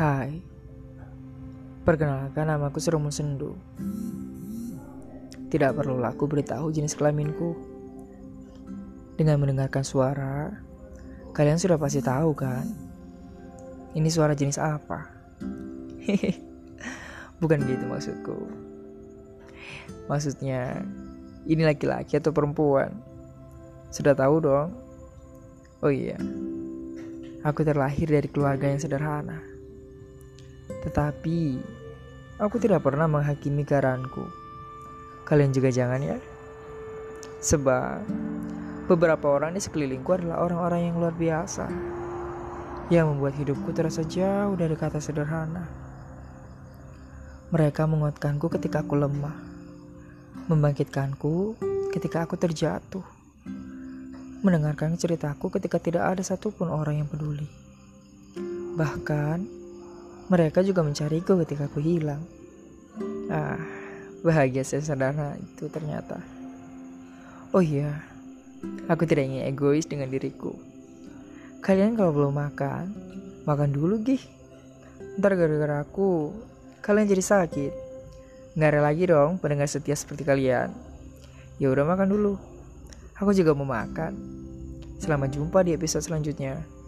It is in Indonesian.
Hai, perkenalkan namaku Serumun Sendu. Tidak perlu aku beritahu jenis kelaminku. Dengan mendengarkan suara, kalian sudah pasti tahu kan? Ini suara jenis apa? Bukan gitu maksudku. Maksudnya, ini laki-laki atau perempuan? Sudah tahu dong? Oh iya, aku terlahir dari keluarga yang sederhana. Tetapi, aku tidak pernah menghakimi keadaanku. Kalian juga jangan ya. Sebab, beberapa orang di sekelilingku adalah orang-orang yang luar biasa. Yang membuat hidupku terasa jauh dari kata sederhana. Mereka menguatkanku ketika aku lemah. Membangkitkanku ketika aku terjatuh. Mendengarkan ceritaku ketika tidak ada satupun orang yang peduli. Bahkan, mereka juga mencariku ketika aku hilang. Ah, bahagia sederhana itu ternyata. Oh iya, aku tidak ingin egois dengan diriku. Kalian kalau belum makan, makan dulu gih. Ntar gara-gara aku, kalian jadi sakit. Nggak ada lagi dong pendengar setia seperti kalian. Ya udah makan dulu. Aku juga mau makan. Selamat jumpa di episode selanjutnya.